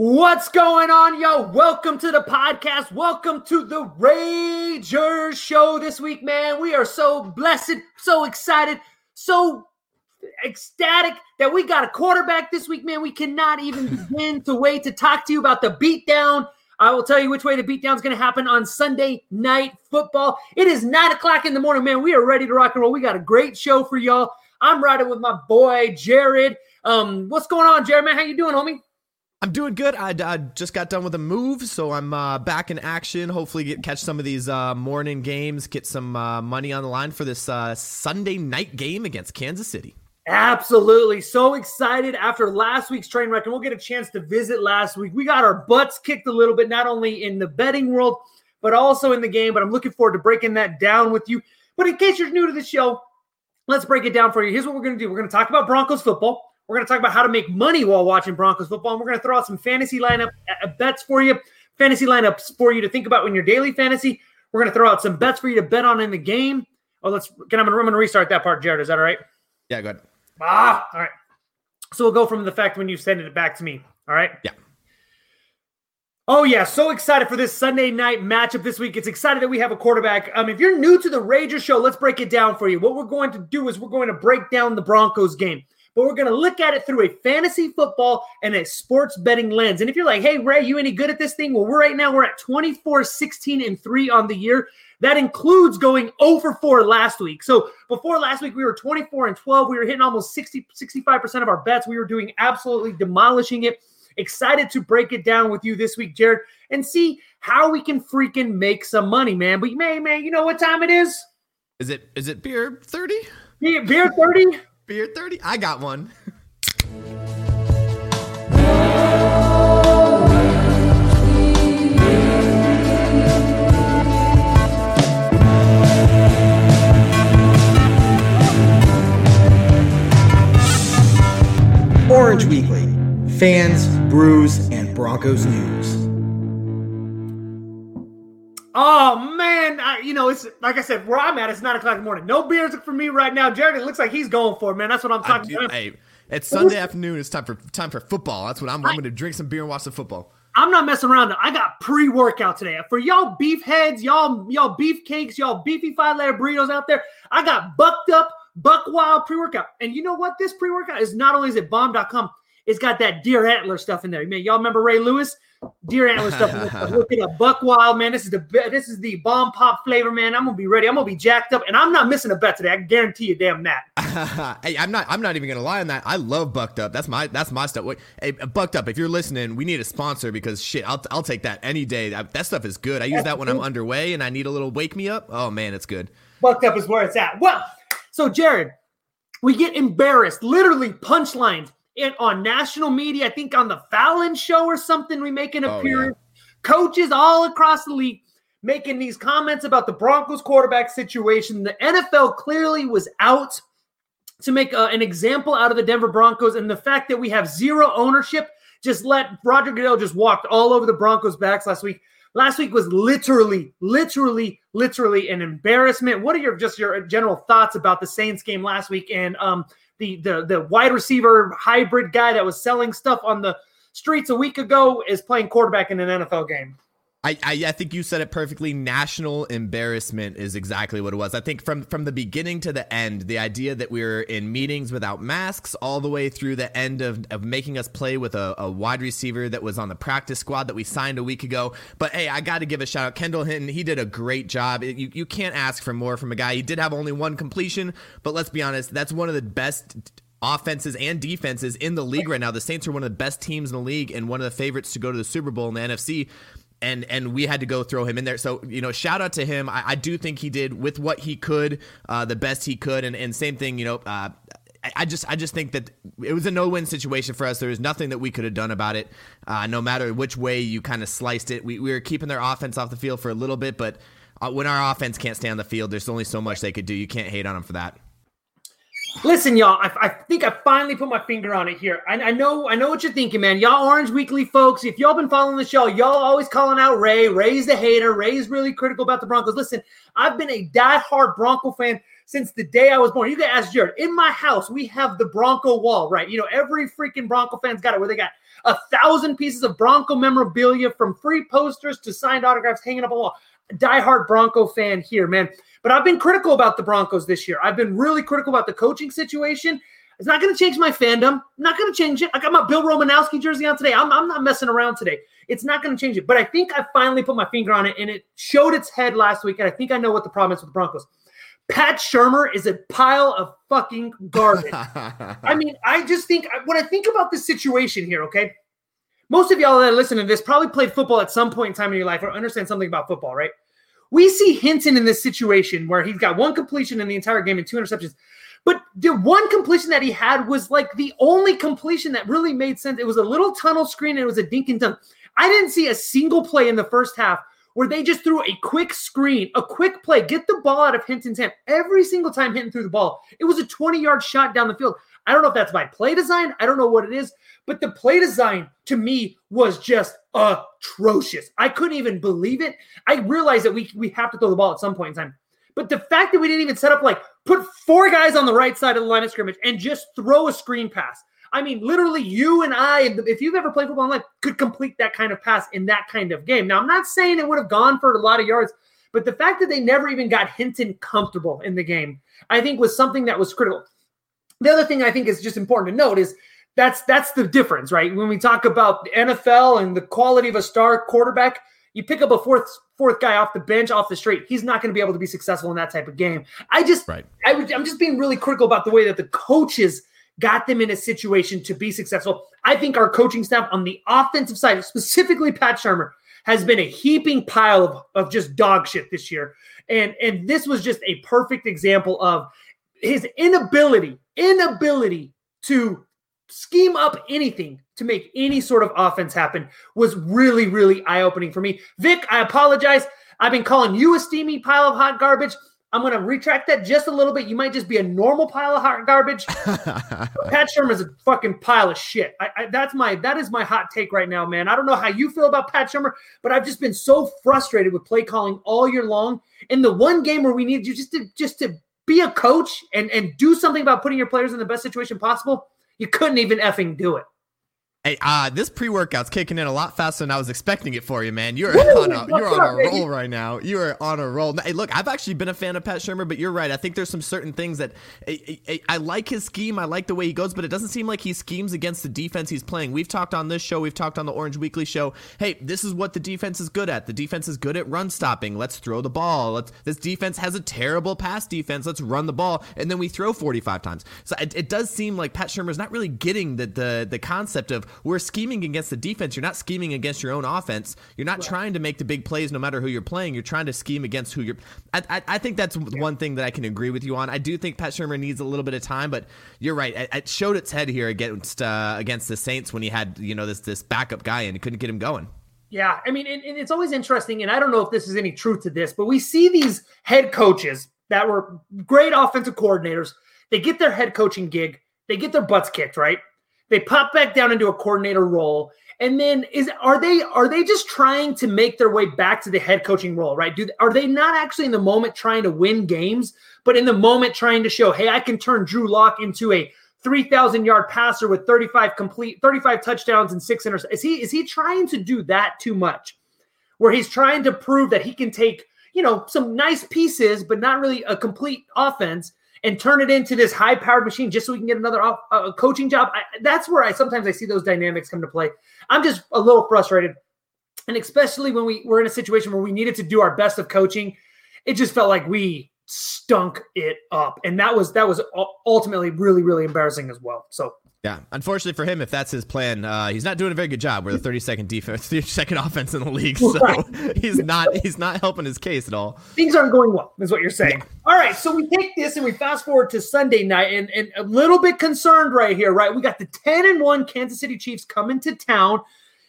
What's going on, yo? Welcome to the podcast. Welcome to the Rager Show this week, man. We are so blessed, so excited, so ecstatic that we got a quarterback this week, man. We cannot even begin to wait to talk to you about the beatdown. I will tell you which way the beatdown is going to happen on Sunday night football. It is nine o'clock in the morning, man. We are ready to rock and roll. We got a great show for y'all. I'm riding with my boy Jared. Um, what's going on, Jared? Man, how you doing, homie? I'm doing good. I, I, just got done with a move, so I'm uh, back in action. Hopefully, get catch some of these uh, morning games, get some uh, money on the line for this uh, Sunday night game against Kansas City. Absolutely. So excited after last week's train wreck, and we'll get a chance to visit last week. We got our butts kicked a little bit, not only in the betting world, but also in the game. But I'm looking forward to breaking that down with you. But in case you're new to the show, let's break it down for you. Here's what we're going to do we're going to talk about Broncos football. We're going to talk about how to make money while watching Broncos football. And we're going to throw out some fantasy lineup uh, bets for you, fantasy lineups for you to think about in your daily fantasy. We're going to throw out some bets for you to bet on in the game. Oh, let's. Can I'm going to restart that part, Jared? Is that all right? Yeah, go ahead. Ah, all right. So we'll go from the fact when you send it back to me. All right. Yeah. Oh yeah, so excited for this Sunday night matchup this week. It's excited that we have a quarterback. Um, if you're new to the Rager show, let's break it down for you. What we're going to do is we're going to break down the Broncos game but we're going to look at it through a fantasy football and a sports betting lens. And if you're like, hey, Ray, you any good at this thing? Well, we're right now, we're at 24, 16, and 3 on the year. That includes going over 4 last week. So before last week, we were 24 and 12. We were hitting almost 60, 65% of our bets. We were doing absolutely demolishing it. Excited to break it down with you this week, Jared, and see how we can freaking make some money, man. But man, man, you know what time it is? Is it is it beer 30? Beer, beer 30? Beer 30? I got one. Orange Weekly, fans, brews, and Broncos news. Oh man, I, you know it's like I said, where I'm at, it's nine o'clock in the morning. No beers for me right now. Jared, it looks like he's going for it, man. That's what I'm talking about. Hey, it's Sunday afternoon. It's time for time for football. That's what I'm. I, I'm going to drink some beer and watch some football. I'm not messing around. I got pre-workout today for y'all beef heads, y'all y'all beef cakes, y'all beefy five layer burritos out there. I got bucked up, buck wild pre-workout, and you know what? This pre-workout is not only is it bomb.com, it's got that deer antler stuff in there. Man, y'all remember Ray Lewis? deer antler stuff. Look at a buck wild, man. This is the this is the bomb pop flavor, man. I'm gonna be ready. I'm gonna be jacked up, and I'm not missing a bet today. I guarantee you, damn that. hey, I'm not. I'm not even gonna lie on that. I love bucked up. That's my that's my stuff. Wait, hey, bucked up. If you're listening, we need a sponsor because shit, I'll I'll take that any day. That, that stuff is good. I use that when I'm underway and I need a little wake me up. Oh man, it's good. Bucked up is where it's at. Well, so Jared, we get embarrassed, literally punchlines it on national media. I think on the Fallon show or something, we make an oh, appearance. Yeah. Coaches all across the league making these comments about the Broncos quarterback situation. The NFL clearly was out to make uh, an example out of the Denver Broncos, and the fact that we have zero ownership just let Roger Goodell just walked all over the Broncos' backs last week. Last week was literally, literally, literally an embarrassment. What are your just your general thoughts about the Saints game last week and um, the the the wide receiver hybrid guy that was selling stuff on the streets a week ago is playing quarterback in an NFL game. I, I, I think you said it perfectly. National embarrassment is exactly what it was. I think from from the beginning to the end, the idea that we were in meetings without masks, all the way through the end of, of making us play with a, a wide receiver that was on the practice squad that we signed a week ago. But hey, I got to give a shout out Kendall Hinton. He did a great job. You you can't ask for more from a guy. He did have only one completion, but let's be honest, that's one of the best offenses and defenses in the league right now. The Saints are one of the best teams in the league and one of the favorites to go to the Super Bowl in the NFC and and we had to go throw him in there. So you know, shout out to him. I, I do think he did with what he could, uh, the best he could, and and same thing. You know, uh, I just I just think that it was a no win situation for us. There was nothing that we could have done about it. Uh, no matter which way you kind of sliced it, we, we were keeping their offense off the field for a little bit, but uh, when our offense can't stay on the field, there's only so much they could do. You can't hate on them for that. Listen, y'all. I, I, think I finally put my finger on it here. I, I, know, I know what you're thinking, man. Y'all Orange Weekly folks. If y'all been following the show, y'all always calling out Ray. Ray's the hater. Ray's really critical about the Broncos. Listen, I've been a die-hard Bronco fan since the day I was born. You can ask Jared. In my house, we have the Bronco wall, right? You know, every freaking Bronco fan's got it where they got a thousand pieces of Bronco memorabilia from free posters to signed autographs hanging up on wall. Diehard Bronco fan here, man. But I've been critical about the Broncos this year. I've been really critical about the coaching situation. It's not going to change my fandom. I'm not going to change it. I got my Bill Romanowski jersey on today. I'm, I'm not messing around today. It's not going to change it. But I think I finally put my finger on it, and it showed its head last week. And I think I know what the problem is with the Broncos. Pat Shurmur is a pile of fucking garbage. I mean, I just think when I think about the situation here, okay, most of y'all that listen to this probably played football at some point in time in your life or understand something about football, right? We see Hinton in this situation where he's got one completion in the entire game and two interceptions. But the one completion that he had was like the only completion that really made sense. It was a little tunnel screen and it was a dink and dunk. I didn't see a single play in the first half where they just threw a quick screen, a quick play, get the ball out of Hinton's hand. Every single time Hinton threw the ball, it was a 20 yard shot down the field. I don't know if that's by play design. I don't know what it is, but the play design to me was just atrocious. I couldn't even believe it. I realized that we, we have to throw the ball at some point in time. But the fact that we didn't even set up like put four guys on the right side of the line of scrimmage and just throw a screen pass. I mean, literally, you and I, if you've ever played football in life, could complete that kind of pass in that kind of game. Now, I'm not saying it would have gone for a lot of yards, but the fact that they never even got Hinton comfortable in the game, I think was something that was critical. The other thing I think is just important to note is that's that's the difference, right? When we talk about the NFL and the quality of a star quarterback, you pick up a fourth fourth guy off the bench, off the street, he's not going to be able to be successful in that type of game. I just, right. I would, I'm just being really critical about the way that the coaches got them in a situation to be successful. I think our coaching staff on the offensive side, specifically Pat Shurmur, has been a heaping pile of, of just dog shit this year. And and this was just a perfect example of his inability, inability to scheme up anything to make any sort of offense happen was really, really eye opening for me. Vic, I apologize. I've been calling you a steamy pile of hot garbage. I'm going to retract that just a little bit. You might just be a normal pile of hot garbage. Pat Shurmur is a fucking pile of shit. I, I, that's my that is my hot take right now, man. I don't know how you feel about Pat Shurmur, but I've just been so frustrated with play calling all year long. In the one game where we needed you just to just to be a coach and and do something about putting your players in the best situation possible, you couldn't even effing do it. Hey, uh, this pre-workout's kicking in a lot faster than I was expecting it for you, man. You're Woo, on a you're on a roll right now. You are on a roll. Hey, look, I've actually been a fan of Pat Shurmur, but you're right. I think there's some certain things that I, I, I, like his scheme. I like the way he goes, but it doesn't seem like he schemes against the defense he's playing. We've talked on this show. We've talked on the Orange Weekly show. Hey, this is what the defense is good at. The defense is good at run stopping. Let's throw the ball. Let's. This defense has a terrible pass defense. Let's run the ball, and then we throw 45 times. So it, it does seem like Pat Shurmur's not really getting the the the concept of we're scheming against the defense. You're not scheming against your own offense. You're not right. trying to make the big plays no matter who you're playing. You're trying to scheme against who you're. I, I, I think that's yeah. one thing that I can agree with you on. I do think Pat Shurmur needs a little bit of time, but you're right. It, it showed its head here against uh, against the Saints when he had you know this this backup guy and he couldn't get him going. Yeah, I mean, and, and it's always interesting, and I don't know if this is any truth to this, but we see these head coaches that were great offensive coordinators. They get their head coaching gig, they get their butts kicked, right? They pop back down into a coordinator role. And then is are they are they just trying to make their way back to the head coaching role, right? Do are they not actually in the moment trying to win games, but in the moment trying to show, hey, I can turn Drew Lock into a 3,000 yard passer with 35 complete 35 touchdowns and six interceptions. Is he is he trying to do that too much? Where he's trying to prove that he can take, you know, some nice pieces but not really a complete offense and turn it into this high powered machine just so we can get another uh, coaching job. I, that's where I sometimes I see those dynamics come to play. I'm just a little frustrated. And especially when we were in a situation where we needed to do our best of coaching, it just felt like we stunk it up. And that was that was ultimately really, really embarrassing as well. So yeah, unfortunately for him, if that's his plan, uh, he's not doing a very good job. We're the 32nd defense, 32nd offense in the league, so right. he's not he's not helping his case at all. Things aren't going well, is what you're saying. Yeah. All right, so we take this and we fast forward to Sunday night, and, and a little bit concerned right here, right? We got the 10 and one Kansas City Chiefs coming to town.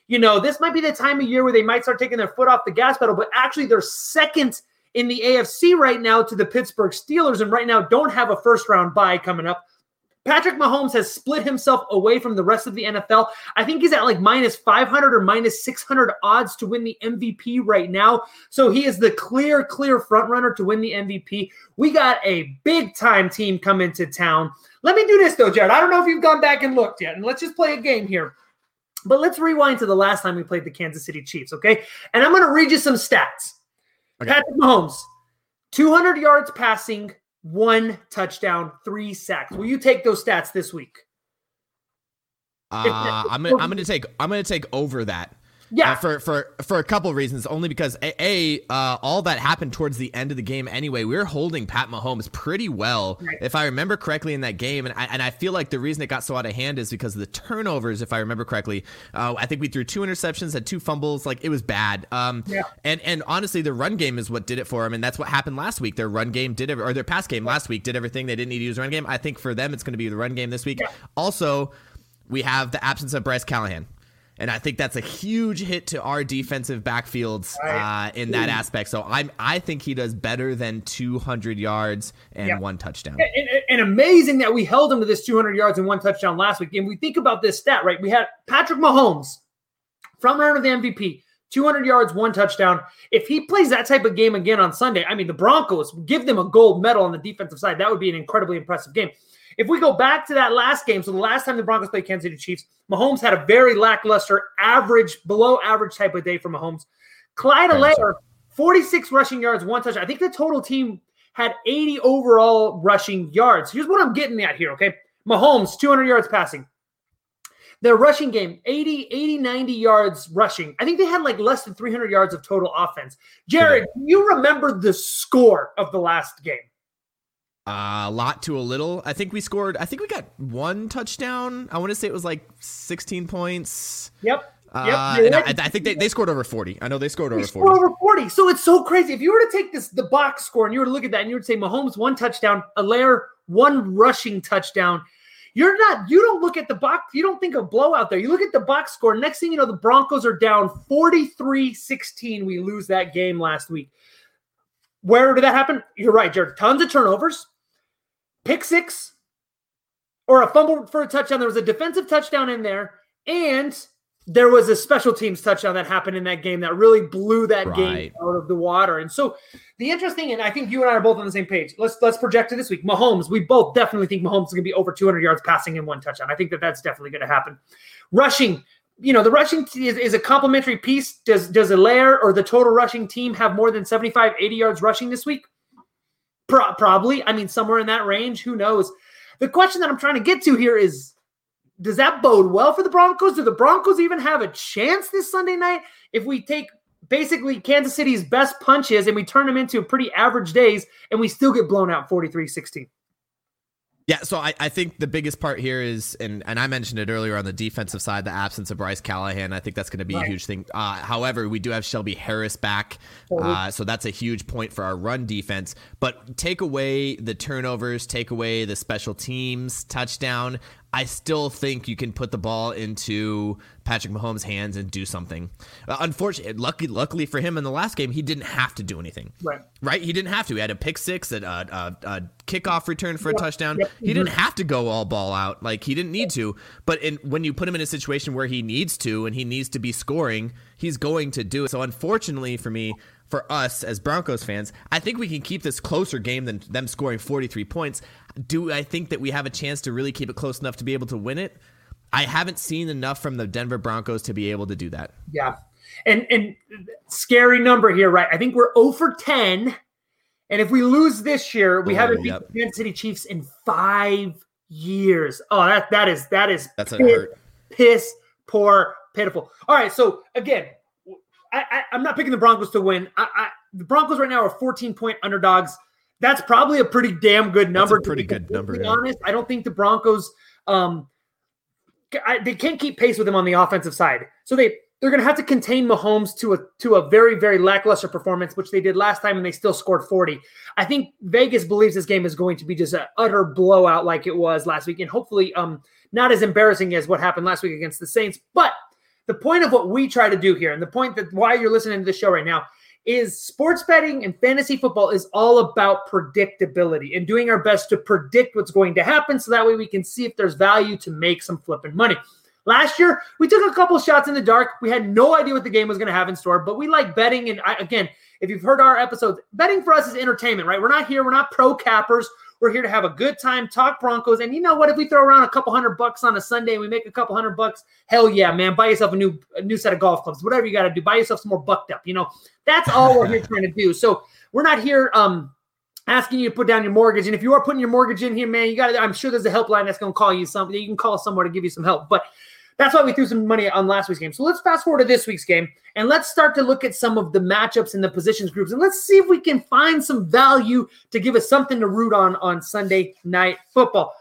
You know, this might be the time of year where they might start taking their foot off the gas pedal, but actually they're second in the AFC right now to the Pittsburgh Steelers, and right now don't have a first round bye coming up. Patrick Mahomes has split himself away from the rest of the NFL. I think he's at like minus 500 or minus 600 odds to win the MVP right now. So he is the clear, clear front runner to win the MVP. We got a big time team coming to town. Let me do this though, Jared. I don't know if you've gone back and looked yet, and let's just play a game here. But let's rewind to the last time we played the Kansas City Chiefs, okay? And I'm going to read you some stats. Okay. Patrick Mahomes, 200 yards passing, one touchdown, three sacks. Will you take those stats this week? Uh, I'm gonna, I'm gonna take I'm gonna take over that. Yeah, uh, for for for a couple reasons. Only because a, a uh, all that happened towards the end of the game anyway. We were holding Pat Mahomes pretty well, right. if I remember correctly, in that game. And I and I feel like the reason it got so out of hand is because of the turnovers. If I remember correctly, uh, I think we threw two interceptions, had two fumbles. Like it was bad. Um, yeah. And and honestly, the run game is what did it for them, and that's what happened last week. Their run game did, or their pass game last week did everything they didn't need to use run game. I think for them, it's going to be the run game this week. Yeah. Also, we have the absence of Bryce Callahan. And I think that's a huge hit to our defensive backfields uh, in that aspect. So I'm I think he does better than 200 yards and yeah. one touchdown. And, and, amazing that we held him to this 200 yards and one touchdown last week. And we think about this stat, right? We had Patrick Mahomes, front runner of the MVP, 200 yards, one touchdown. If he plays that type of game again on Sunday, I mean, the Broncos give them a gold medal on the defensive side. That would be an incredibly impressive game. If we go back to that last game, so the last time the Broncos played Kansas City Chiefs, Mahomes had a very lackluster, average, below average type of day for Mahomes. Clyde Helaire, 46 rushing yards, one touch. I think the total team had 80 overall rushing yards. Here's what I'm getting at here, okay? Mahomes, 200 yards passing. Their rushing game, 80, 80, 90 yards rushing. I think they had like less than 300 yards of total offense. Jared, yeah. you remember the score of the last game? Uh, a lot to a little. I think we scored. I think we got one touchdown. I want to say it was like 16 points. Yep. Uh, yep, I, I, think they, they scored over 40. I know they scored over 40. over 40. So it's so crazy. If you were to take this the box score and you were to look at that and you would say Mahomes one touchdown, Helaire one rushing touchdown, you're not you don't look at the box, you don't think of blowout there. You look at the box score. Next thing you know, the Broncos are down 43-16. We lose that game last week. Where did that happen? You're right, Jared. Tons of turnovers pick six or a fumble for a touchdown. There was a defensive touchdown in there, and there was a special teams touchdown that happened in that game that really blew that right. game out of the water. And so the interesting, and I think you and I are both on the same page. Let's let's project to this week. Mahomes, we both definitely think Mahomes is going to be over 200 yards passing in one touchdown. I think that that's definitely going to happen. Rushing, you know, the rushing is, is a complementary piece. Does does Helaire or the total rushing team have more than 75, 80 yards rushing this week? Pro- probably. I mean, somewhere in that range. Who knows? The question that I'm trying to get to here is does that bode well for the Broncos? Do the Broncos even have a chance this Sunday night if we take basically Kansas City's best punches and we turn them into pretty average days and we still get blown out 43 16? Yeah, so I, I think the biggest part here is, and, and I mentioned it earlier on the defensive side, the absence of Bryce Callahan. I think that's going to be right. a huge thing. Uh, however, we do have Shelby Harris back, uh, so that's a huge point for our run defense. But take away the turnovers, take away the special teams touchdown. I still think you can put the ball into Patrick Mahomes' hands and do something. Uh, unfortunately, lucky, luckily for him in the last game, he didn't have to do anything. Right. Right. He didn't have to. He had a pick six, a, a, a kickoff return for a touchdown. He didn't have to go all ball out. Like he didn't need to. But in, when you put him in a situation where he needs to and he needs to be scoring, he's going to do it. So unfortunately for me, for us as Broncos fans, I think we can keep this closer game than them scoring 43 points. Do I think that we have a chance to really keep it close enough to be able to win it? I haven't seen enough from the Denver Broncos to be able to do that. Yeah. And and scary number here, right? I think we're 0 for 10. And if we lose this year, we oh, haven't yep. beat the Kansas City Chiefs in five years. Oh, that that is that is that's a hurt. Piss poor, pitiful. All right. So again, I, I, am not picking the Broncos to win. I, I, the Broncos right now are 14 point underdogs. That's probably a pretty damn good number. pretty good number. To be honest, I don't think the Broncos um, I, they can't keep pace with him on the offensive side. So they they're going to have to contain Mahomes to a to a very very lackluster performance, which they did last time, and they still scored forty. I think Vegas believes this game is going to be just an utter blowout like it was last week, and hopefully, um, not as embarrassing as what happened last week against the Saints. But the point of what we try to do here, and the point that why you're listening to the show right now, is sports betting and fantasy football is all about predictability and doing our best to predict what's going to happen so that way we can see if there's value to make some flipping money. Last year, we took a couple shots in the dark. We had no idea what the game was going to have in store, but we like betting. And I, again, if you've heard our episodes, betting for us is entertainment, right? We're not here, we're not pro cappers. We're here to have a good time, talk Broncos. And you know what? If we throw around a couple hundred bucks on a Sunday and we make a couple hundred bucks, hell yeah, man. Buy yourself a new a new set of golf clubs, whatever you got to do. Buy yourself some more bucked up. You know, that's all we're here trying to do. So we're not here um asking you to put down your mortgage. And if you are putting your mortgage in here, man, you got to, I'm sure there's a helpline that's going to call you something. You can call somewhere to give you some help. But that's why we threw some money on last week's game. So let's fast forward to this week's game and let's start to look at some of the matchups and the positions groups and let's see if we can find some value to give us something to root on on Sunday night football.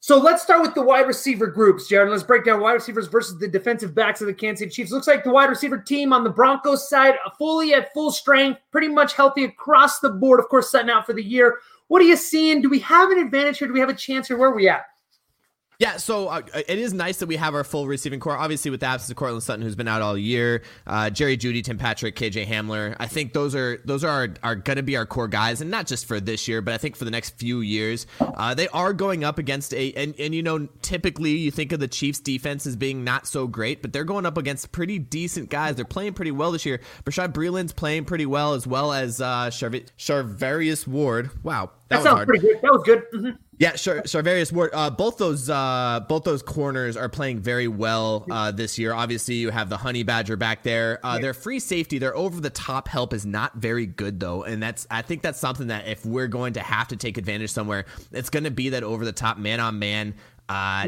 So let's start with the wide receiver groups, Jared. Let's break down wide receivers versus the defensive backs of the Kansas City Chiefs. Looks like the wide receiver team on the Broncos side fully at full strength, pretty much healthy across the board. Of course, setting out for the year. What are you seeing? Do we have an advantage here? Do we have a chance here? Where are we at? Yeah, so uh, it is nice that we have our full receiving core. Obviously, with the absence of Courtland Sutton, who's been out all year, uh, Jerry Jeudy, Tim Patrick, KJ Hamler. I think those are those are our, are going to be our core guys, and not just for this year, but I think for the next few years. Uh, they are going up against a and and you know typically you think of the Chiefs' defense as being not so great, but they're going up against pretty decent guys. They're playing pretty well this year. Bashaud Breeland's playing pretty well, as well as uh, Charvarius Ward. Wow, that, that sounds hard. pretty good. That was good. Mm-hmm. Yeah, sure. Charvarius Ward. Uh, both those uh, both those corners are playing very well uh, this year. Obviously, you have the Honey Badger back there. Uh, their free safety, their over the top help is not very good though, and that's I think that's something that if we're going to have to take advantage somewhere, it's going to be that over the top man on man,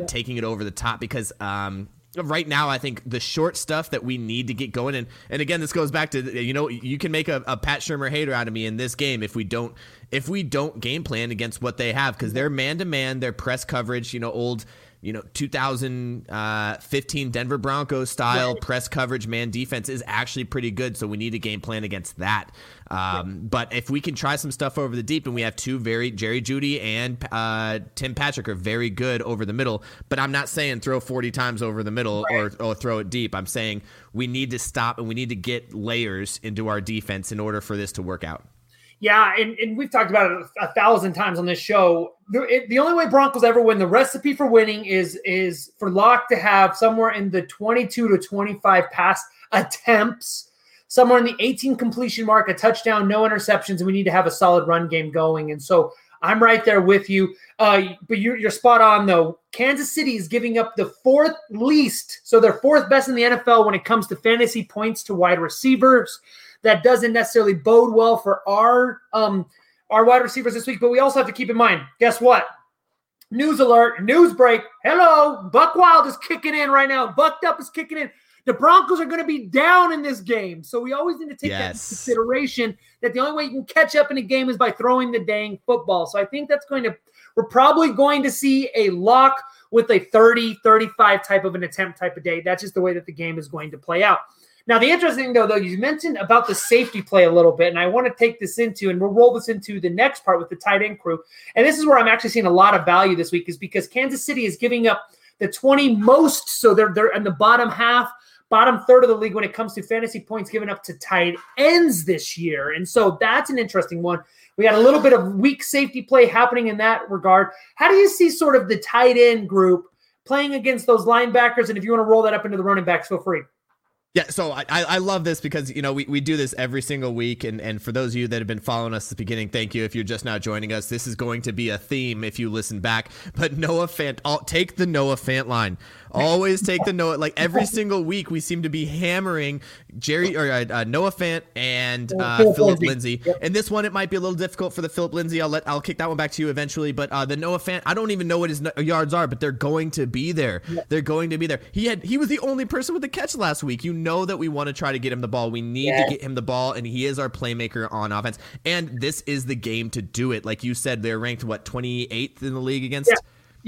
taking it over the top because um, right now I think the short stuff that we need to get going and and again this goes back to you know you can make a, a Pat Shurmur hater out of me in this game if we don't if we don't game plan against what they have because they're man to man their press coverage you know old you know 2015 Denver Broncos style right. press coverage man defense is actually pretty good so we need a game plan against that um, but if we can try some stuff over the deep and we have two very Jerry Jeudy and uh, Tim Patrick are very good over the middle but I'm not saying throw 40 times over the middle right. or, or throw it deep I'm saying we need to stop and we need to get layers into our defense in order for this to work out yeah, and, and we've talked about it a, thousand times on this show. The, it, the only way Broncos ever win, the recipe for winning is is for Lock to have somewhere in the 22 to 25 pass attempts, somewhere in the 18 completion mark, a touchdown, no interceptions, and we need to have a solid run game going. And so I'm right there with you. Uh, but you're, you're spot on, though. Kansas City is giving up the fourth least, so they're fourth best in the NFL when it comes to fantasy points to wide receivers that doesn't necessarily bode well for our um our wide receivers this week. But we also have to keep in mind, guess what? News alert, news break. Hello, Buck Wild is kicking in right now. Bucked up is kicking in. The Broncos are going to be down in this game. So we always need to take yes. that into consideration that the only way you can catch up in a game is by throwing the dang football. So I think that's going to, we're probably going to see a lock with a 30, 35 type of an attempt type of day. That's just the way that the game is going to play out. Now, the interesting thing, though, though, you mentioned about the safety play a little bit, and I want to take this into, and we'll roll this into the next part with the tight end crew. And this is where I'm actually seeing a lot of value this week, is because Kansas City is giving up the 20 most, so they're they're in the bottom half, bottom third of the league when it comes to fantasy points given up to tight ends this year. And so that's an interesting one. We got a little bit of weak safety play happening in that regard. How do you see sort of the tight end group playing against those linebackers? And if you want to roll that up into the running backs, feel free. Yeah, so I, I love this because you know we, we do this every single week, and, and for those of you that have been following us at the beginning, thank you. If you're just now joining us, this is going to be a theme if you listen back. But Noah Fant, I'll take the Noah Fant line. Always take the Noah. Like every single week, we seem to be hammering Jerry or uh, uh Noah Fant and uh, Phillip Lindsay. Yep. And this one, it might be a little difficult for the Phillip Lindsay. I'll let I'll kick that one back to you eventually. But uh, the Noah Fant, I don't even know what his yards are, but they're going to be there. Yep. They're going to be there. He had he was the only person with the catch last week. You know that we want to try to get him the ball. We need yes. to get him the ball, and he is our playmaker on offense. And this is the game to do it. Like you said, they're ranked what 28th in the league against. Yeah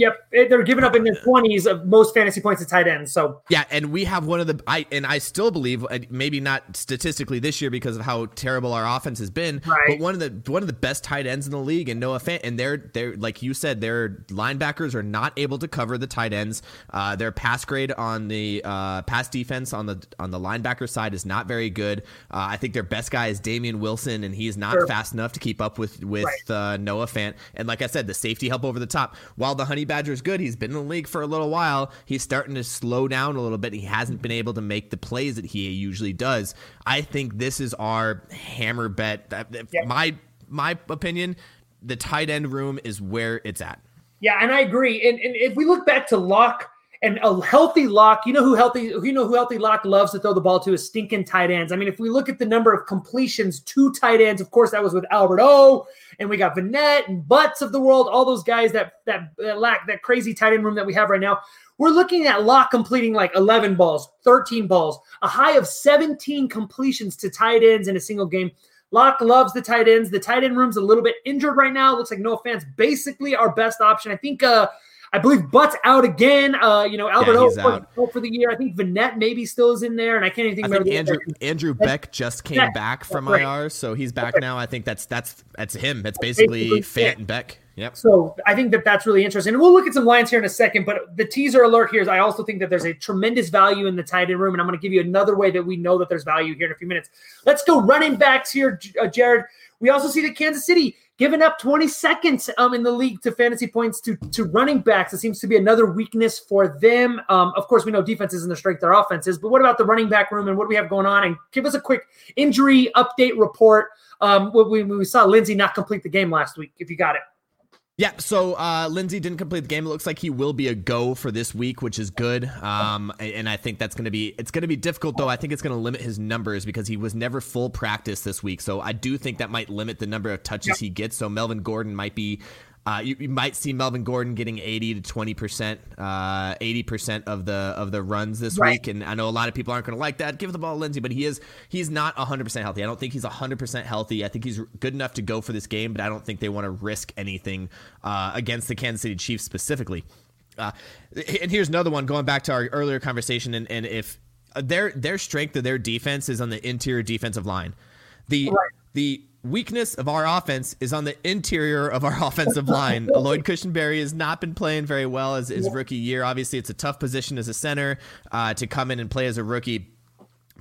Yep, they're giving up in the twenties of most fantasy points at tight ends. So yeah, and we have one of the I and I still believe uh, maybe not statistically this year because of how terrible our offense has been, right. but one of the one of the best tight ends in the league. And Noah Fant, and they're they're like you said, their linebackers are not able to cover the tight ends. Uh, their pass grade on the uh, pass defense on the on the linebacker side is not very good. Uh, I think their best guy is Damien Wilson, and he's not sure. fast enough to keep up with with right. Uh, Noah Fant. And like I said, the safety help over the top. While the Honey Badger's good. He's been in the league for a little while. He's starting to slow down a little bit. He hasn't been able to make the plays that he usually does. I think this is our hammer bet. Yep. My my opinion, the tight end room is where it's at. Yeah, and I agree. And, and if we look back to Lock and a healthy lock, you know who healthy, you know who healthy lock loves to throw the ball to is stinking tight ends. I mean, if we look at the number of completions to tight ends, of course that was with Albert O, and we got Vannett and Butts of the world, all those guys that that, that lack that crazy tight end room that we have right now. We're looking at Lock completing like 11 balls, 13 balls, a high of 17 completions to tight ends in a single game. Lock loves the tight ends. The tight end room's a little bit injured right now. Looks like Noah Fant's basically our best option. I think uh I believe Butt's out again. Uh, you know, Albert yeah, O for the year. I think Vannett maybe still is in there, and I can't even think. I think Andrew Andrew Beck just came Beck. back from right. IR, so he's back now. I think that's that's that's him. That's basically, basically Fant yeah. and Beck. Yep. So I think that that's really interesting. And we'll look at some lines here in a second. But the teaser alert here is I also think that there's a tremendous value in the tight end room. And I'm going to give you another way that we know that there's value here in a few minutes. Let's go running backs here, uh, Jared. We also see that Kansas City giving up 20 seconds um, in the league to fantasy points to, to running backs. It seems to be another weakness for them. Um, of course, we know defense isn't the strength their offense is, but what about the running back room and what do we have going on? And give us a quick injury update report. Um, we, we saw Lindsay not complete the game last week, if you got it. Yeah, so uh, Lindsay didn't complete the game. It looks like he will be a go for this week, which is good. Um, and I think that's going to be it's going to be difficult though. I think it's going to limit his numbers because he was never full practice this week. So I do think that might limit the number of touches he gets. So Melvin Gordon might be uh, you, you, might see Melvin Gordon getting 80 to 20 percent, uh, 80 percent of the of the runs this right. week, and I know a lot of people aren't going to like that. Give the ball to Lindsay, but he is he's not 100 percent healthy. I don't think he's 100 percent healthy. I think he's good enough to go for this game, but I don't think they want to risk anything uh, against the Kansas City Chiefs specifically. Uh, and here's another one going back to our earlier conversation, and, and if their their strength of their defense is on the interior defensive line, the right. the weakness of our offense is on the interior of our offensive line. Lloyd Cushenberry has not been playing very well as his rookie year. Obviously, it's a tough position as a center uh, to come in and play as a rookie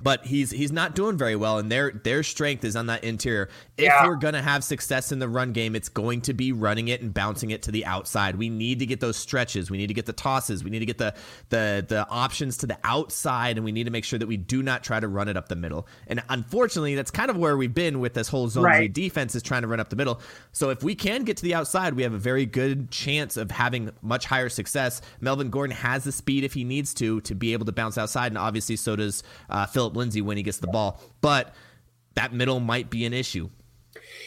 but he's he's not doing very well and their their strength is on that interior. If yeah. we're going to have success in the run game it's going to be running it and bouncing it to the outside. We need to get those stretches. We need to get the tosses. We need to get the the the options to the outside and we need to make sure that we do not try to run it up the middle. And unfortunately that's kind of where we've been with this whole zone right. defense is trying to run up the middle. So if we can get to the outside we have a very good chance of having much higher success. Melvin gordon has the speed if he needs to to be able to bounce outside and obviously so does uh, phillip Phillip Lindsay when he gets the ball. But that middle might be an issue.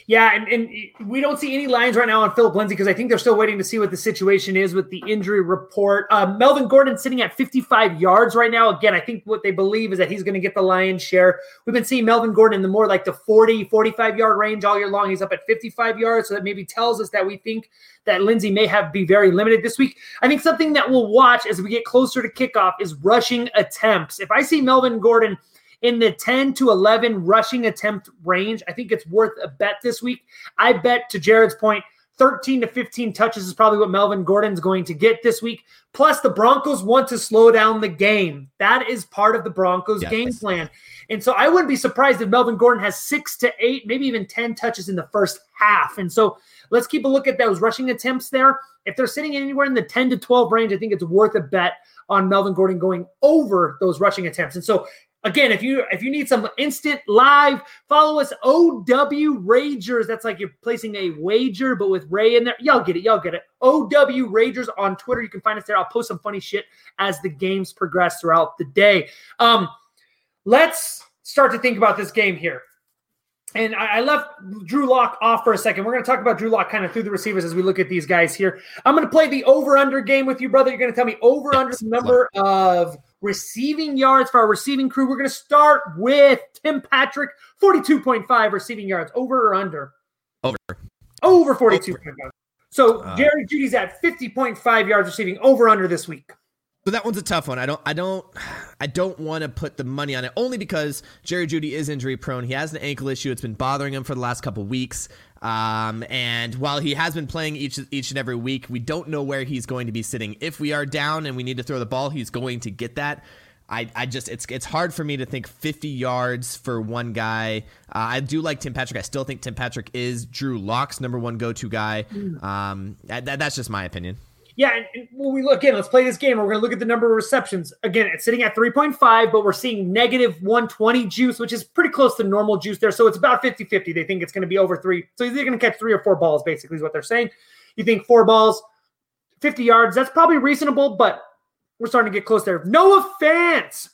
Yeah, and, and we don't see any lines right now on Phillip Lindsay because I think they're still waiting to see what the situation is with the injury report. Uh, Melvin Gordon sitting at 55 yards right now. Again, I think what they believe is that he's going to get the lion's share. We've been seeing Melvin Gordon in the more like the 40, 45 yard range all year long. He's up at 55 yards, so that maybe tells us that we think that Lindsay may have be very limited this week. I think something that we'll watch as we get closer to kickoff is rushing attempts. If I see Melvin Gordon – in the 10 to 11 rushing attempt range. I think it's worth a bet this week. I bet to Jared's point, 13 to 15 touches is probably what Melvin Gordon's going to get this week. Plus, the Broncos want to slow down the game. That is part of the Broncos' yes. game plan. And so I wouldn't be surprised if Melvin Gordon has six to eight, maybe even 10 touches in the first half. And so let's keep a look at those rushing attempts there. If they're sitting anywhere in the 10 to 12 range, I think it's worth a bet on Melvin Gordon going over those rushing attempts. And so Again, if you if you need some instant live, follow us OW Ragers. That's like you're placing a wager, but with Ray in there. Y'all get it. Y'all get it. OW Ragers on Twitter. You can find us there. I'll post some funny shit as the games progress throughout the day. Um, let's start to think about this game here. And I, left Drew Lock off for a second. We're going to talk about Drew Lock kind of through the receivers as we look at these guys here. I'm going to play the over under game with you, brother. You're going to tell me over under number of receiving yards for our receiving crew. We're going to start with Tim Patrick, 42.5 receiving yards. Over or under? Over. Over 42.5. So uh, Jerry Jeudy's at 50.5 yards receiving over under this week. So that one's a tough one. I don't I don't I don't want to put the money on it only because Jerry Jeudy is injury prone. He has an ankle issue. It's been bothering him for the last couple weeks. Um, and while he has been playing each each and every week, we don't know where he's going to be sitting. If we are down and we need to throw the ball, he's going to get that. I, I just it's it's hard for me to think 50 yards for one guy. Uh, I do like Tim Patrick. I still think Tim Patrick is Drew Lock's number one go to guy. Mm. Um, that, that's just my opinion. Yeah, and, and when we look in, let's play this game. We're going to look at the number of receptions. Again, it's sitting at 3.5, but we're seeing negative 120 juice, which is pretty close to normal juice there. So it's about 50 50. They think it's going to be over three. So they're going to catch three or four balls, basically, is what they're saying. You think four balls, 50 yards, that's probably reasonable, but we're starting to get close there. Noah Fant,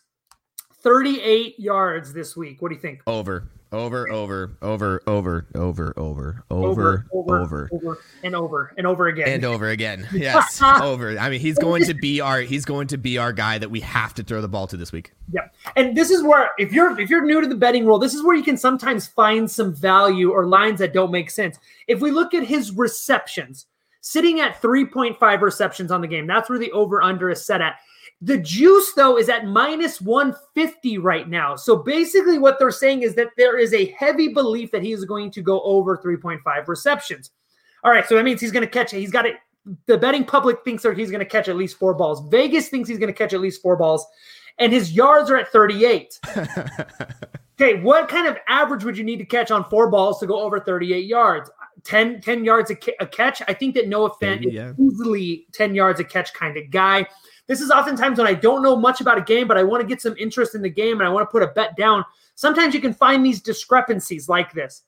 38 yards this week. What do you think? Over. Over, over, over, over, over, over, over, over, over, and over and over again, and over again. Yes, over. I mean, he's going to be our he's going to be our guy that we have to throw the ball to this week. Yeah, and this is where if you're if you're new to the betting world, this is where you can sometimes find some value or lines that don't make sense. If we look at his receptions, sitting at 3.5 receptions on the game, that's where the over under is set at. The juice, though, is at minus 150 right now. So basically, what they're saying is that there is a heavy belief that he is going to go over 3.5 receptions. All right, so that means he's going to catch it. He's got it. The betting public thinks that he's going to catch at least four balls. Vegas thinks he's going to catch at least four balls, and his yards are at 38. okay, what kind of average would you need to catch on four balls to go over 38 yards? 10, 10 yards a, a catch. I think that Noah Fant yeah. is easily 10 yards a catch kind of guy. This is oftentimes when I don't know much about a game, but I want to get some interest in the game and I want to put a bet down. Sometimes you can find these discrepancies like this,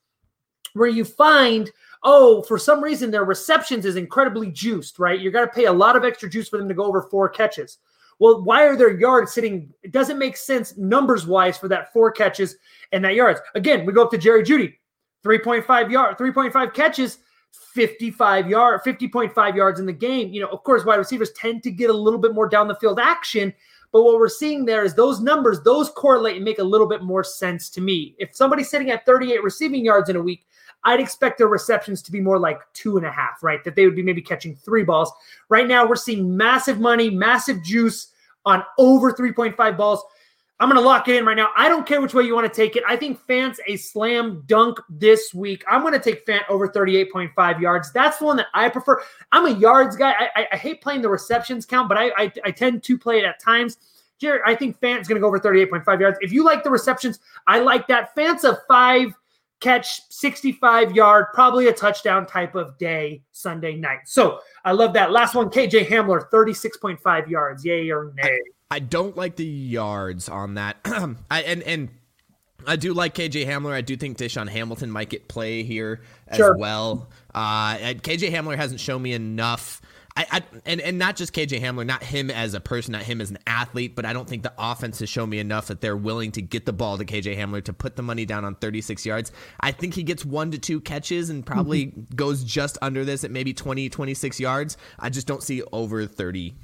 where you find, oh, for some reason their receptions is incredibly juiced, right? You're going to pay a lot of extra juice for them to go over four catches. Well, why are their yards sitting? It doesn't make sense numbers wise for that four catches and that yards. Again, we go up to Jerry Jeudy, 3.5 yard, 3.5 catches 55 yard 50.5 yards in the game. You know of course wide receivers tend to get a little bit more down the field action but what we're seeing there is those numbers those correlate and make a little bit more sense to me. If somebody's sitting at 38 receiving yards in a week i'd expect their receptions to be more like two and a half right? That they would be maybe catching three balls. Right now we're seeing massive money massive juice on over 3.5 balls I'm going to lock it in right now. I don't care which way you want to take it. I think Fant's a slam dunk this week. I'm going to take Fant over 38.5 yards. That's the one that I prefer. I'm a yards guy. I, I, I hate playing the receptions count, but I, I, I tend to play it at times. Jared, I think Fant's going to go over 38.5 yards. If you like the receptions, I like that. Fant's a five catch, 65 yard, probably a touchdown type of day Sunday night. So I love that. Last one, KJ Hamler, 36.5 yards. Yay or nay? I don't like the yards on that. I and and I do like KJ Hamler. I do think DaeSean Hamilton might get play here as sure. well. Uh, KJ Hamler hasn't shown me enough. I, I, and and not just KJ Hamler, not him as a person, not him as an athlete, but I don't think the offense has shown me enough that they're willing to get the ball to KJ Hamler to put the money down on 36 yards. I think he gets one to two catches and probably mm-hmm. goes just under this at maybe 20, 26 yards. I just don't see over 30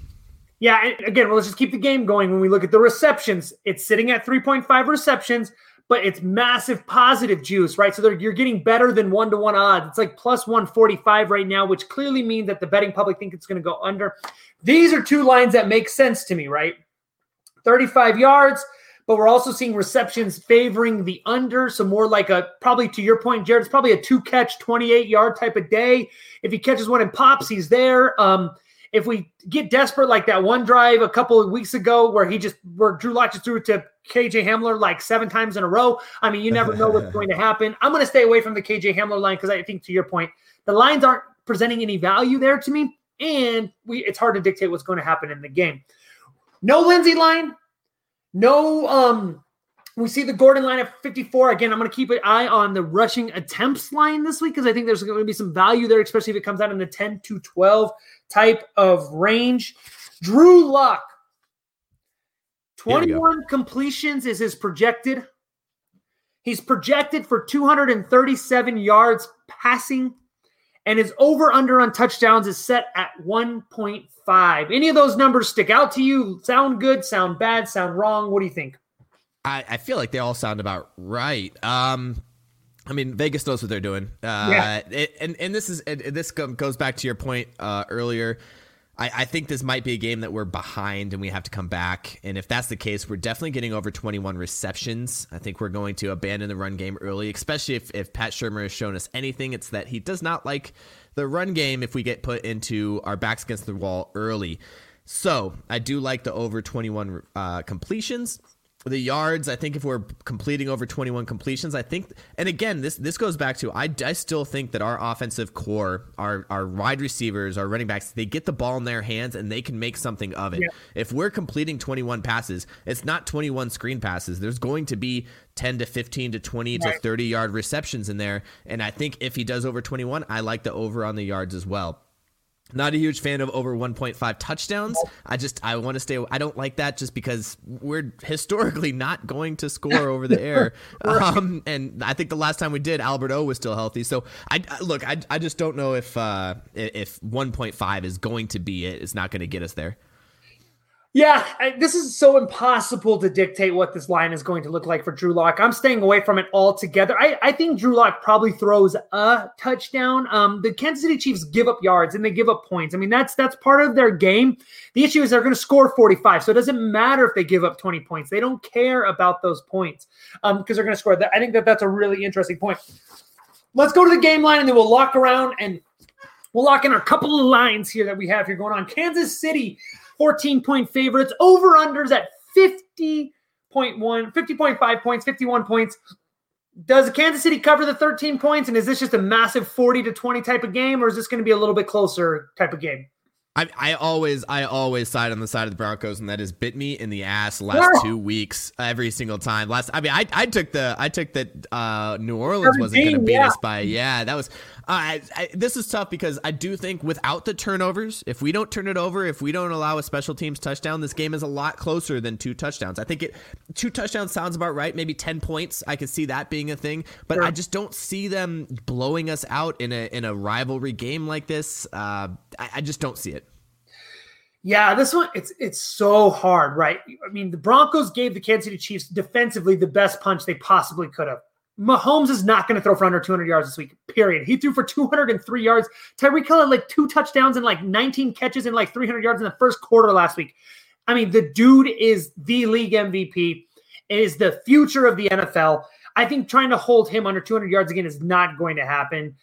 yeah, again, well, let's just keep the game going. When we look at the receptions, it's sitting at 3.5 receptions, but it's massive positive juice, right? So you're getting better than one to one odds. It's like plus 145 right now, which clearly means that the betting public think it's going to go under. These are two lines that make sense to me, right? 35 yards, but we're also seeing receptions favoring the under. So more like a probably to your point, Jared, it's probably a two catch, 28 yard type of day. If he catches one and pops, he's there. Um, if we get desperate like that one drive a couple of weeks ago where he just where Drew Lock just threw it to KJ Hamler like seven times in a row. I mean, you never know what's going to happen. I'm going to stay away from the KJ Hamler line because I think to your point, the lines aren't presenting any value there to me, and we it's hard to dictate what's going to happen in the game. No Lindsay line, no um we see the Gordon line at 54. Again, I'm going to keep an eye on the rushing attempts line this week because I think there's going to be some value there, especially if it comes out in the 10 to 12 type of range. Drew Lock, 21 completions is his projected. He's projected for 237 yards passing, and his over under on touchdowns is set at 1.5. Any of those numbers stick out to you? Sound good? Sound bad? Sound wrong? What do you think? I, I feel like they all sound about right. Um, I mean, Vegas knows what they're doing. Uh, yeah. It, and and this is this goes back to your point uh, earlier. I, I, think this might be a game that we're behind and we have to come back. And if that's the case, we're definitely getting over 21 receptions. I think we're going to abandon the run game early, especially if, if Pat Shurmur has shown us anything. It's that he does not like the run game if we get put into our backs against the wall early. So I do like the over 21 uh, completions the yards, I think if we're completing over 21 completions, I think, and again, this this goes back to I, I still think that our offensive core, our our wide receivers, our running backs, they get the ball in their hands and they can make something of it. Yeah. If we're completing 21 passes, it's not 21 screen passes. There's going to be 10 to 15 to 20 right. to 30 yard receptions in there, and I think if he does over 21, I like the over on the yards as well. Not a huge fan of over 1.5 touchdowns. I just I want to stay. I don't like that just because we're historically not going to score over the air. Um, and I think the last time we did, Albert O was still healthy. So I look. I, I just don't know if uh, if 1.5 is going to be it. It's not going to get us there. Yeah, I, this is so impossible to dictate what this line is going to look like for Drew Lock. I'm staying away from it altogether. I, I think Drew Lock probably throws a touchdown. Um, the Kansas City Chiefs give up yards and they give up points. I mean, that's that's part of their game. The issue is they're going to score 45, so it doesn't matter if they give up 20 points. They don't care about those points um, because they're going to score. That I think that that's a really interesting point. Let's go to the game line and then we'll lock around and we'll lock in a couple of lines here that we have here going on. Kansas City 14 point favorites, over unders at 50.1, 50.5 points, 51 points. Does Kansas City cover the 13 points? And is this just a massive 40 to 20 type of game, or is this going to be a little bit closer type of game? I, I always I always side on the side of the Broncos, and that has bit me in the ass last yeah. two weeks every single time. Last I mean I, I took the I took that uh, New Orleans wasn't going to beat yeah. us by yeah that was uh, I, this is tough because I do think without the turnovers, if we don't turn it over, if we don't allow a special teams touchdown, this game is a lot closer than two touchdowns. I think it two touchdowns sounds about right. Maybe ten points, I could see that being a thing, but sure. I just don't see them blowing us out in a in a rivalry game like this. Uh, I, I just don't see it. Yeah, this one it's it's so hard, right? I mean, the Broncos gave the Kansas City Chiefs defensively the best punch they possibly could have. Mahomes is not going to throw for under 200 yards this week, period. He threw for 203 yards. Tyreek Hill had like two touchdowns and like 19 catches and like 300 yards in the first quarter last week. I mean, the dude is the league MVP, is the future of the NFL. I think trying to hold him under 200 yards again is not going to happen.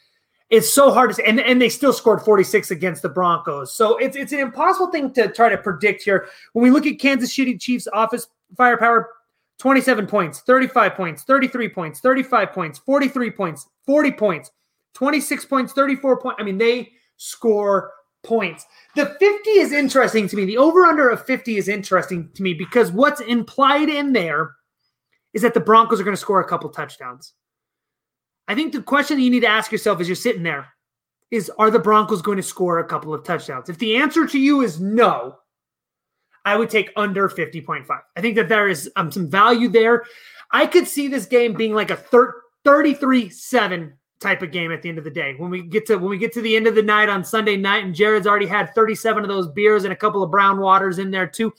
It's so hard to say. And, and they still scored 46 against the Broncos. So it's, it's an impossible thing to try to predict here. When we look at Kansas City Chiefs' office firepower, 27 points, 35 points, 33 points, 35 points, 43 points, 40 points, 26 points, 34 points. I mean, they score points. The 50 is interesting to me. The over under of 50 is interesting to me because what's implied in there is that the Broncos are going to score a couple touchdowns. I think the question that you need to ask yourself as you're sitting there is are the Broncos going to score a couple of touchdowns? If the answer to you is no, I would take under 50.5. I think that there is um, some value there. I could see this game being like a 33 7 type of game at the end of the day. When we get to when we get to the end of the night on Sunday night, and Jared's already had 37 of those beers and a couple of brown waters in there too.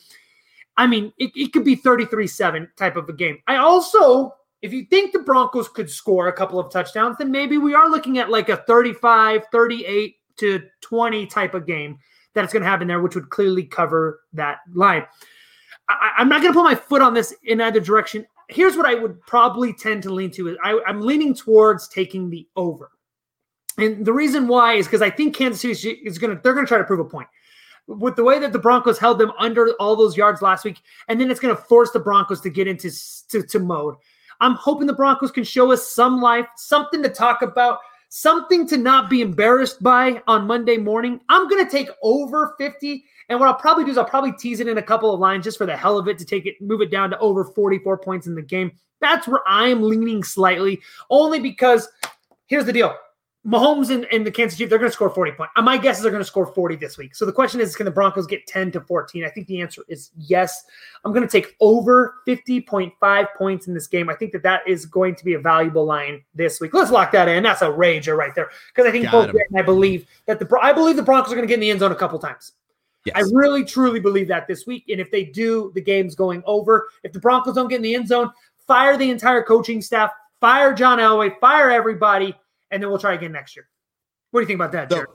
I mean, it, it could be 33-7 type of a game. I also, if you think the Broncos could score a couple of touchdowns, then maybe we are looking at like a 35, 38 to 20 type of game that's going to happen there, which would clearly cover that line. I, am not going to put my foot on this in either direction. Here's what I would probably tend to lean to: is I, I'm leaning towards taking the over, and the reason why is because I think Kansas City is going to they're going to try to prove a point with the way that the Broncos held them under all those yards last week, and then it's going to force the Broncos to get into to, to mode. I'm hoping the Broncos can show us some life, something to talk about something to not be embarrassed by on Monday morning. I'm going to take over 50. And what I'll probably do is I'll probably tease it in a couple of lines just for the hell of it to take it, move it down to over 44 points in the game. That's where I am leaning slightly, only because here's the deal. Mahomes and, and the Kansas City, they're going to score 40 points. My guess is they're going to score 40 this week. So the question is, can the Broncos get 10 to 14? I think the answer is yes. I'm going to take over 50.5 points in this game. I think that that is going to be a valuable line this week. Let's lock that in. That's a rager right there. Because I think Got both I believe that the I believe the Broncos are going to get in the end zone a couple times. Yes. I really truly believe that this week. And if they do, the game's going over. If the Broncos don't get in the end zone, fire the entire coaching staff, Fire John Elway, fire everybody, and then we'll try again next year. What do you think about that, Jared?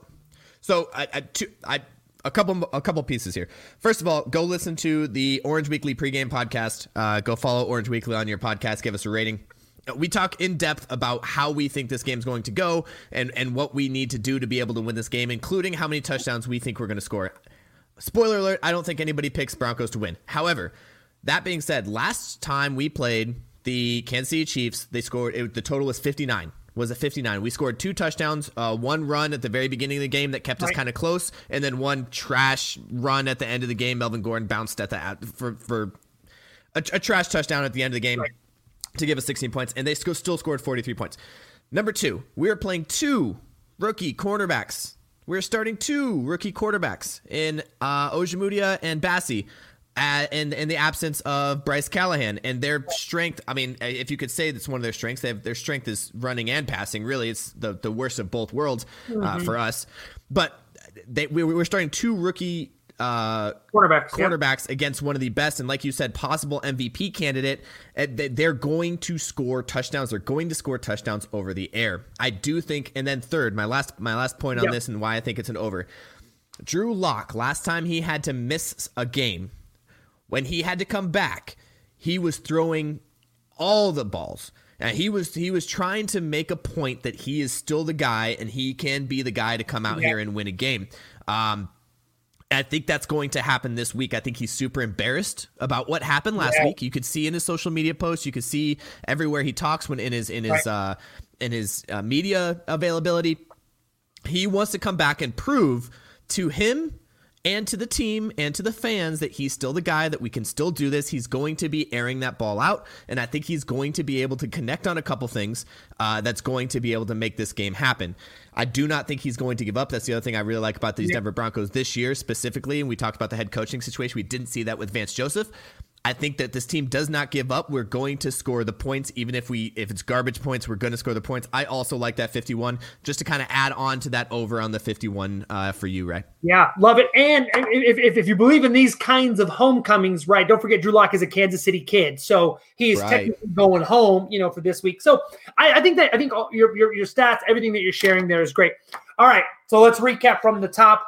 So, so I, I, two, I a couple a couple pieces here. First of all, go listen to the Orange Weekly pregame podcast. Uh, go follow Orange Weekly on your podcast. Give us a rating. We talk in depth about how we think this game's going to go and and what we need to do to be able to win this game, including how many touchdowns we think we're going to score. Spoiler alert: I don't think anybody picks Broncos to win. However, that being said, last time we played the Kansas City Chiefs, they scored. It, the total was fifty nine was at 59. We scored two touchdowns, uh, one run at the very beginning of the game that kept us kind of close, and then one trash run at the end of the game. Melvin Gordon bounced at the for for a, a trash touchdown at the end of the game right. to give us 16 points, and they still scored 43 points. Number two, we are playing two rookie cornerbacks. We're starting two rookie quarterbacks in uh, Ojemudia and Bassey in in the absence of Bryce Callahan and their strength. I mean, if you could say that's one of their strengths, they have, their strength is running and passing. Really, it's the the worst of both worlds uh, mm-hmm. for us. But they we, we were starting two rookie uh, quarterbacks, quarterbacks yeah. against one of the best, and like you said, possible MVP candidate. They're going to score touchdowns. They're going to score touchdowns over the air. I do think. And then third, my last my last point on yep. this and why I think it's an over. Drew Lock, last time he had to miss a game when he had to come back, he was throwing all the balls. And he was he was trying to make a point that he is still the guy and he can be the guy to come out yeah. here and win a game. Um, I think that's going to happen this week. I think he's super embarrassed about what happened last yeah. week. You could see in his social media posts, you could see everywhere he talks when in his in his right. uh, in his uh, media availability. He wants to come back and prove to him and to the team and to the fans that he's still the guy that we can still do this. He's going to be airing that ball out, and I think he's going to be able to connect on a couple things uh, that's going to be able to make this game happen. I do not think he's going to give up. That's the other thing I really like about these yeah. Denver Broncos this year specifically. And we talked about the head coaching situation. We didn't see that with Vance Joseph. I think that this team does not give up. We're going to score the points, even if we if it's garbage points, we're going to score the points. I also like that 51, just to kind of add on to that over on the 51 uh, for you, right? Yeah, love it. And if, if, if, you believe in these kinds of homecomings, right? Don't forget Drew Lock is a Kansas City kid, so he's right. technically going home, you know, for this week. So I, I think that I think your, your your stats, everything that you're sharing there is great. All right, so let's recap from the top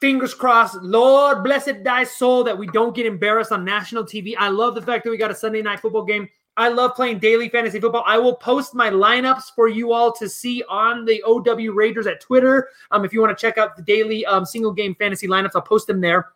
fingers crossed. Lord blessed thy soul that we don't get embarrassed on national TV. I love the fact that we got a Sunday night football game. I love playing daily fantasy football. I will post my lineups for you all to see on the OW Raiders at Twitter. Um, if you want to check out the daily um, single game fantasy lineups, I'll post them there.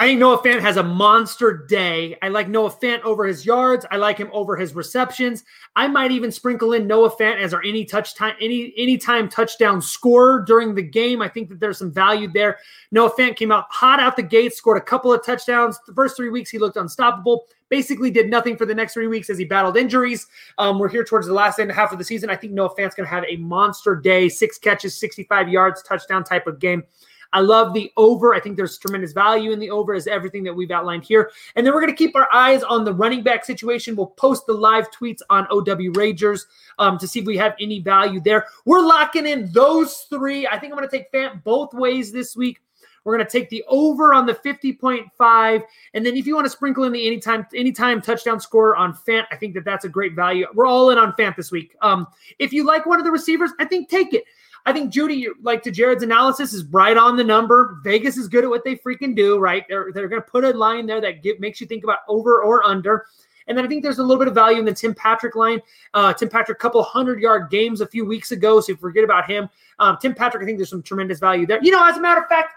I think Noah Fant has a monster day. I like Noah Fant over his yards. I like him over his receptions. I might even sprinkle in Noah Fant as our any touch time, any anytime touchdown scorer during the game. I think that there's some value there. Noah Fant came out hot out the gate, scored a couple of touchdowns. The first three weeks he looked unstoppable. Basically, did nothing for the next three weeks as he battled injuries. Um, we're here towards the last end half of the season. I think Noah Fant's going to have a monster day, six catches, 65 yards, touchdown type of game. I love the over. I think there's tremendous value in the over, as everything that we've outlined here. And then we're going to keep our eyes on the running back situation. We'll post the live tweets on OW Ragers um, to see if we have any value there. We're locking in those three. I think I'm going to take Fant both ways this week. We're going to take the over on the 50.5. And then if you want to sprinkle in the anytime anytime touchdown score on Fant, I think that that's a great value. We're all in on Fant this week. Um, if you like one of the receivers, I think take it. I think Jeudy, like to Jared's analysis, is right on the number. Vegas is good at what they freaking do, right? They're they're going to put a line there that makes you think about over or under. And then I think there's a little bit of value in the Tim Patrick line. Uh, Tim Patrick, couple hundred yard games a few weeks ago, so you forget about him. Um, Tim Patrick, I think there's some tremendous value there. You know, as a matter of fact,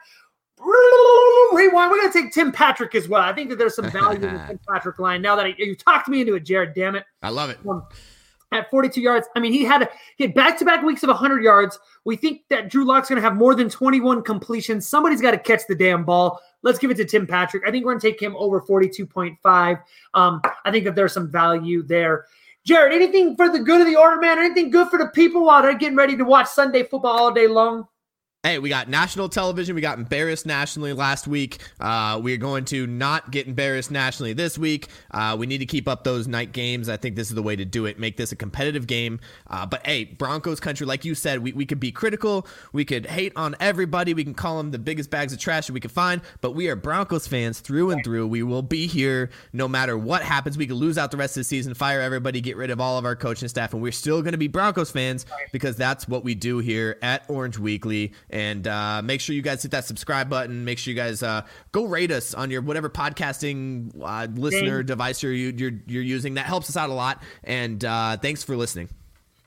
rewind. We're going to take Tim Patrick as well. I think that there's some value in the Tim Patrick line. Now that I, you talked me into it, Jared, damn it. I love it. Um, at 42 yards. I mean, he had he had back-to-back weeks of 100 yards. We think that Drew Lock's going to have more than 21 completions. Somebody's got to catch the damn ball. Let's give it to Tim Patrick. I think we're going to take him over 42.5. Um, I think that there's some value there. Jared, anything for the good of the order, man? Anything good for the people while they're getting ready to watch Sunday football all day long? Hey, we got national television. We got embarrassed nationally last week. Uh, we're going to not get embarrassed nationally this week. Uh, we need to keep up those night games. I think this is the way to do it. Make this a competitive game. Uh, but hey, Broncos country, like you said, we, we could be critical. We could hate on everybody. We can call them the biggest bags of trash that we could find. But we are Broncos fans through and through. We will be here no matter what happens. We could lose out the rest of the season, fire everybody, get rid of all of our coaching staff, and we're still going to be Broncos fans because that's what we do here at Orange Weekly and uh, make sure you guys hit that subscribe button. Make sure you guys uh, go rate us on your whatever podcasting uh, listener Dang. device you're, you're you're using. That helps us out a lot. And uh, thanks for listening.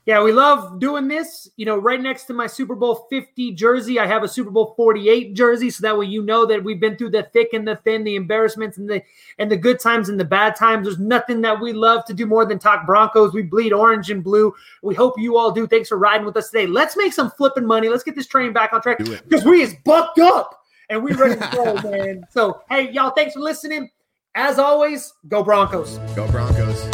Yeah, we love doing this. You know, right next to my Super Bowl 50 jersey, I have a Super Bowl 48 jersey, so that way you know that we've been through the thick and the thin, the embarrassments and the and the good times and the bad times. There's nothing that we love to do more than talk Broncos. We bleed orange and blue. We hope you all do. Thanks for riding with us today. Let's make some flipping money. Let's get this train back on track because we is bucked up and we ready to go, man. So hey, y'all, thanks for listening. As always, go Broncos. Go Broncos.